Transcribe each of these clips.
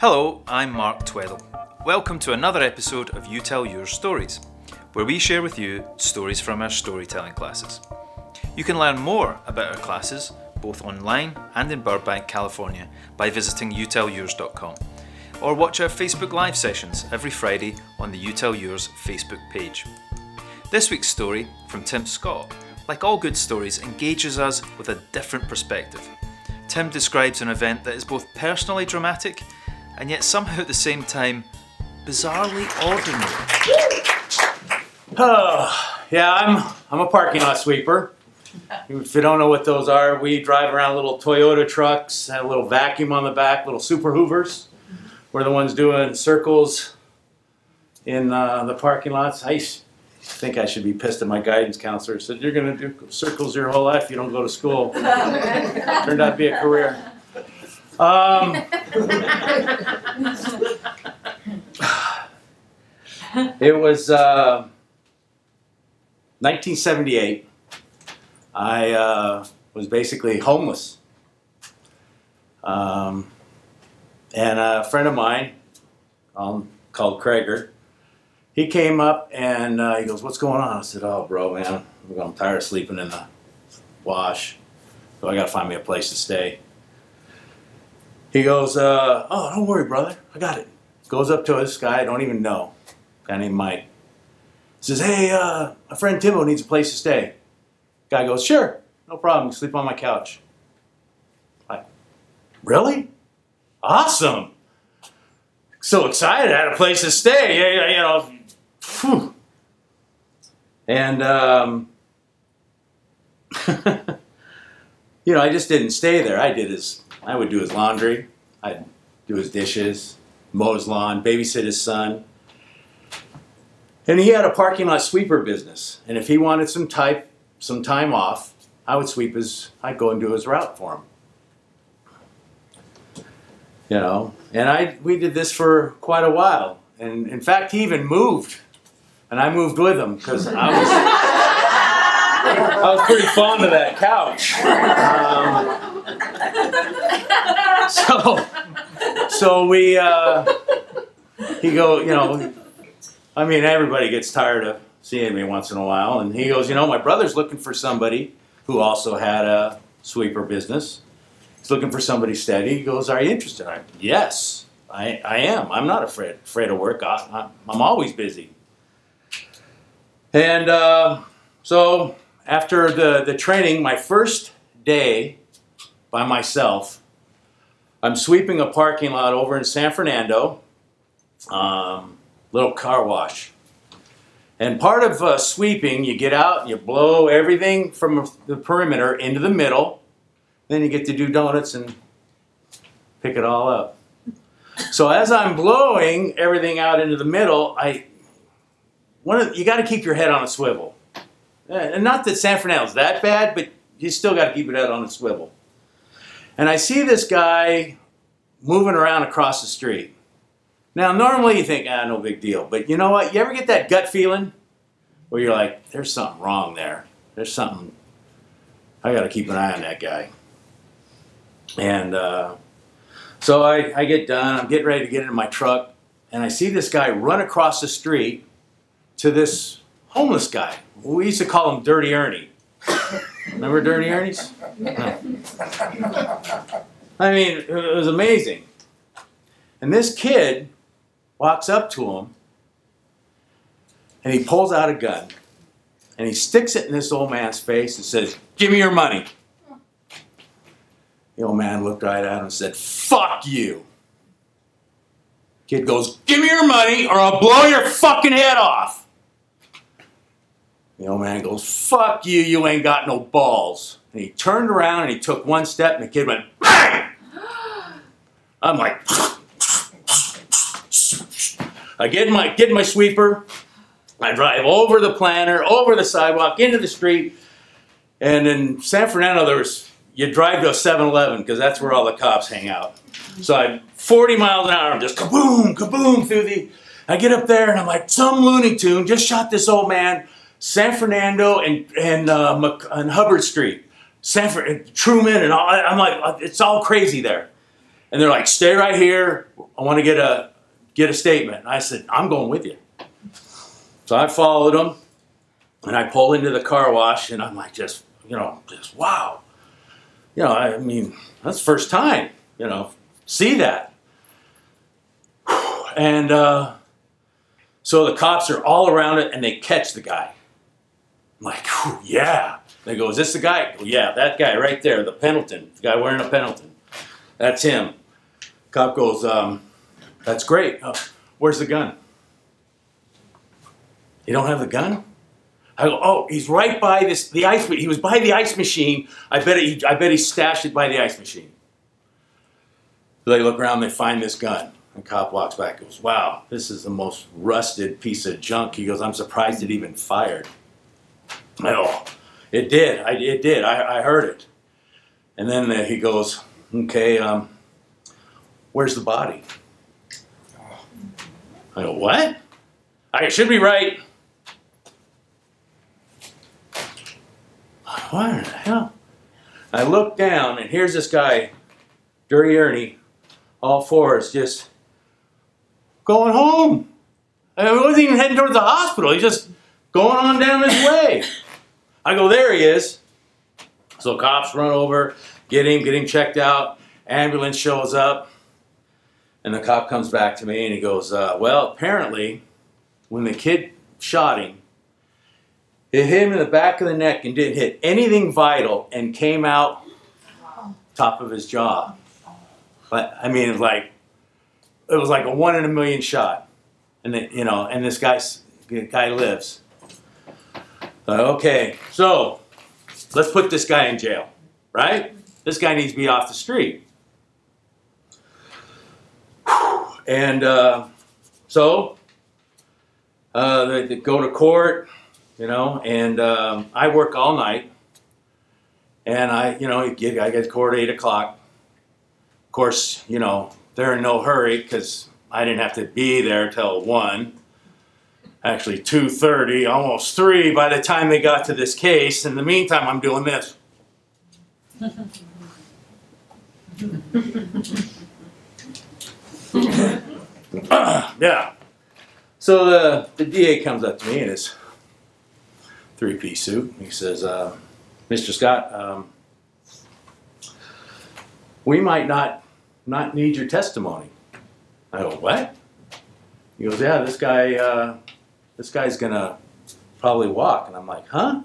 Hello, I'm Mark Tweddle. Welcome to another episode of You Tell Your Stories, where we share with you stories from our storytelling classes. You can learn more about our classes, both online and in Burbank, California, by visiting youtellyours.com, or watch our Facebook Live sessions every Friday on the You Tell Yours Facebook page. This week's story from Tim Scott, like all good stories, engages us with a different perspective. Tim describes an event that is both personally dramatic and yet somehow at the same time bizarrely ordinary. Oh, yeah, I'm I'm a parking lot sweeper. If you don't know what those are, we drive around little Toyota trucks, have a little vacuum on the back, little super hoovers. We're the ones doing circles in uh, the parking lots. I think I should be pissed at my guidance counselor. Said, You're going to do circles your whole life, if you don't go to school. Turned out to be a career. Um, it was uh, 1978. I uh, was basically homeless. Um, and a friend of mine, um, called Krager, he came up and uh, he goes, What's going on? I said, Oh, bro, man, I'm tired of sleeping in the wash. So I got to find me a place to stay. He goes, uh, Oh, don't worry, brother. I got it. Goes up to this guy I don't even know, guy named Mike. Says, Hey, uh, a friend Timbo needs a place to stay. Guy goes, Sure, no problem. Sleep on my couch. Like, really? Awesome. So excited. I had a place to stay. Yeah, yeah, you know. Phew. And, um, you know, I just didn't stay there. I did his, I would do his laundry. I'd do his dishes, mow his lawn, babysit his son. And he had a parking lot sweeper business. And if he wanted some type, some time off, I would sweep his, I'd go and do his route for him. You know, and I, we did this for quite a while. And in fact, he even moved. And I moved with him because I was, I was pretty fond of that couch. Um, so, so we, uh, he go, you know, I mean, everybody gets tired of seeing me once in a while. And he goes, You know, my brother's looking for somebody who also had a sweeper business. He's looking for somebody steady. He goes, Are you interested? I, yes, I, I am. I'm not afraid, afraid of work. I, I'm always busy. And uh, so after the, the training, my first day by myself, I'm sweeping a parking lot over in San Fernando, um, little car wash. And part of uh, sweeping, you get out, you blow everything from the perimeter into the middle, then you get to do donuts and pick it all up. So as I'm blowing everything out into the middle, I one of, you got to keep your head on a swivel. Uh, And not that San Fernando's that bad, but you still got to keep your head on a swivel. And I see this guy moving around across the street. Now, normally you think, ah, no big deal. But you know what? You ever get that gut feeling where you're like, there's something wrong there? There's something, I got to keep an eye on that guy. And uh, so I, I get done, I'm getting ready to get into my truck, and I see this guy run across the street to this homeless guy. We used to call him Dirty Ernie. Remember Dirty Ernie's? I mean, it was amazing. And this kid walks up to him and he pulls out a gun and he sticks it in this old man's face and says, Give me your money. The old man looked right at him and said, Fuck you. Kid goes, Give me your money or I'll blow your fucking head off. The old man goes, Fuck you, you ain't got no balls. And he turned around and he took one step and the kid went, Bang! I'm like, I get my get my sweeper, I drive over the planter, over the sidewalk, into the street, and in San Fernando there was you drive to a 7-Eleven because that's where all the cops hang out. So I'm 40 miles an hour, I'm just kaboom, kaboom through the. I get up there and I'm like, some Looney Tune just shot this old man, San Fernando and and uh, and Hubbard Street, San Fr- Truman and all. I'm like, it's all crazy there. And they're like, stay right here. I want to get a get a statement. And I said, I'm going with you. So I followed them and I pull into the car wash and I'm like, just, you know, just wow. You know, I mean, that's first time, you know, see that. And uh, so the cops are all around it and they catch the guy. I'm like, "Whew, yeah. They go, is this the guy? Well, yeah, that guy right there, the Pendleton, the guy wearing a Pendleton. That's him. Cop goes, um, that's great. Uh, where's the gun? You don't have the gun? I go, oh, he's right by this the ice. He was by the ice machine. I bet he, I bet he stashed it by the ice machine. They look around, they find this gun. And cop walks back. Goes, wow, this is the most rusted piece of junk. He goes, I'm surprised it even fired. Go, oh, it did. I, it did. I, I heard it. And then the, he goes, okay, um, where's the body? I go, what? I should be right. What in the hell? I look down, and here's this guy, Dirty Ernie, all fours, just going home. I wasn't even heading towards the hospital. He's just going on down his way. I go, there he is. So cops run over, get him, get him checked out. Ambulance shows up, and the cop comes back to me and he goes, uh, well, apparently, when the kid shot him, it hit him in the back of the neck and didn't hit anything vital and came out top of his jaw. But I mean, it was like it was like a one in a million shot, and then, you know, and this guy's guy lives. Uh, okay, so let's put this guy in jail, right? This guy needs to be off the street. And uh, so uh, they, they go to court, you know, and um, I work all night. And I, you know, I get to court at eight o'clock. Of course, you know, they're in no hurry because I didn't have to be there till one. Actually, two thirty, almost three by the time they got to this case. In the meantime, I'm doing this. yeah. So the, the DA comes up to me in his three piece suit. He says, uh, Mr. Scott, um, we might not not need your testimony. I go, what? He goes, yeah, this guy, uh, this guy's gonna probably walk. And I'm like, huh?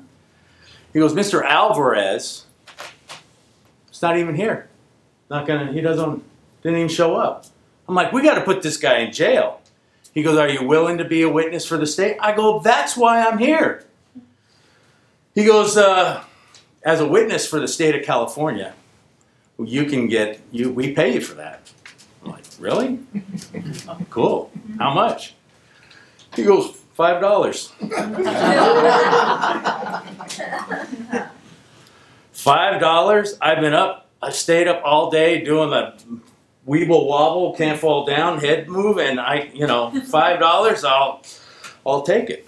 He goes, Mr. Alvarez, it's not even here. Not gonna, he doesn't, didn't even show up. I'm like, we got to put this guy in jail. He goes, Are you willing to be a witness for the state? I go, That's why I'm here. He goes, uh, As a witness for the state of California, you can get, you, we pay you for that. I'm like, Really? cool. How much? He goes, Five dollars. Five dollars? I've been up, I stayed up all day doing the weeble wobble, can't fall down, head move, and I, you know, five dollars, I'll, I'll take it.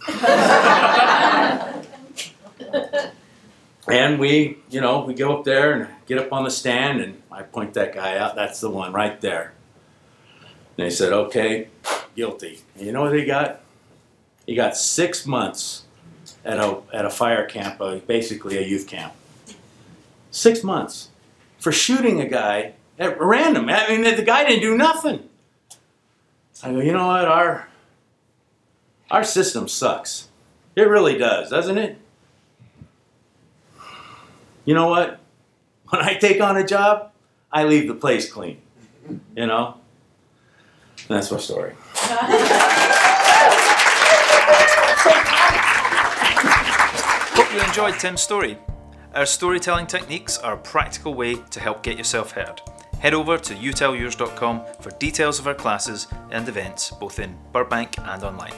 and we, you know, we go up there and get up on the stand, and I point that guy out. That's the one right there. And they said, okay, guilty. And you know what he got? He got six months at a at a fire camp, uh, basically a youth camp. Six months for shooting a guy at random. I mean, the guy didn't do nothing. I go, you know what? Our our system sucks. It really does, doesn't it? You know what? When I take on a job, I leave the place clean. You know? That's my story. Hope you enjoyed Tim's story. Our storytelling techniques are a practical way to help get yourself heard. Head over to youtellyours.com for details of our classes and events, both in Burbank and online.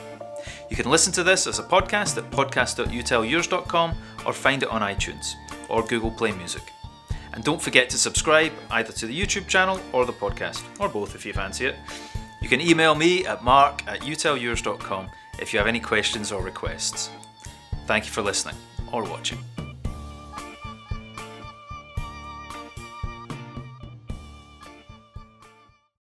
You can listen to this as a podcast at podcast.youtellyours.com or find it on iTunes or Google Play Music. And don't forget to subscribe either to the YouTube channel or the podcast, or both if you fancy it. You can email me at mark at youtellyours.com if you have any questions or requests. Thank you for listening or watching.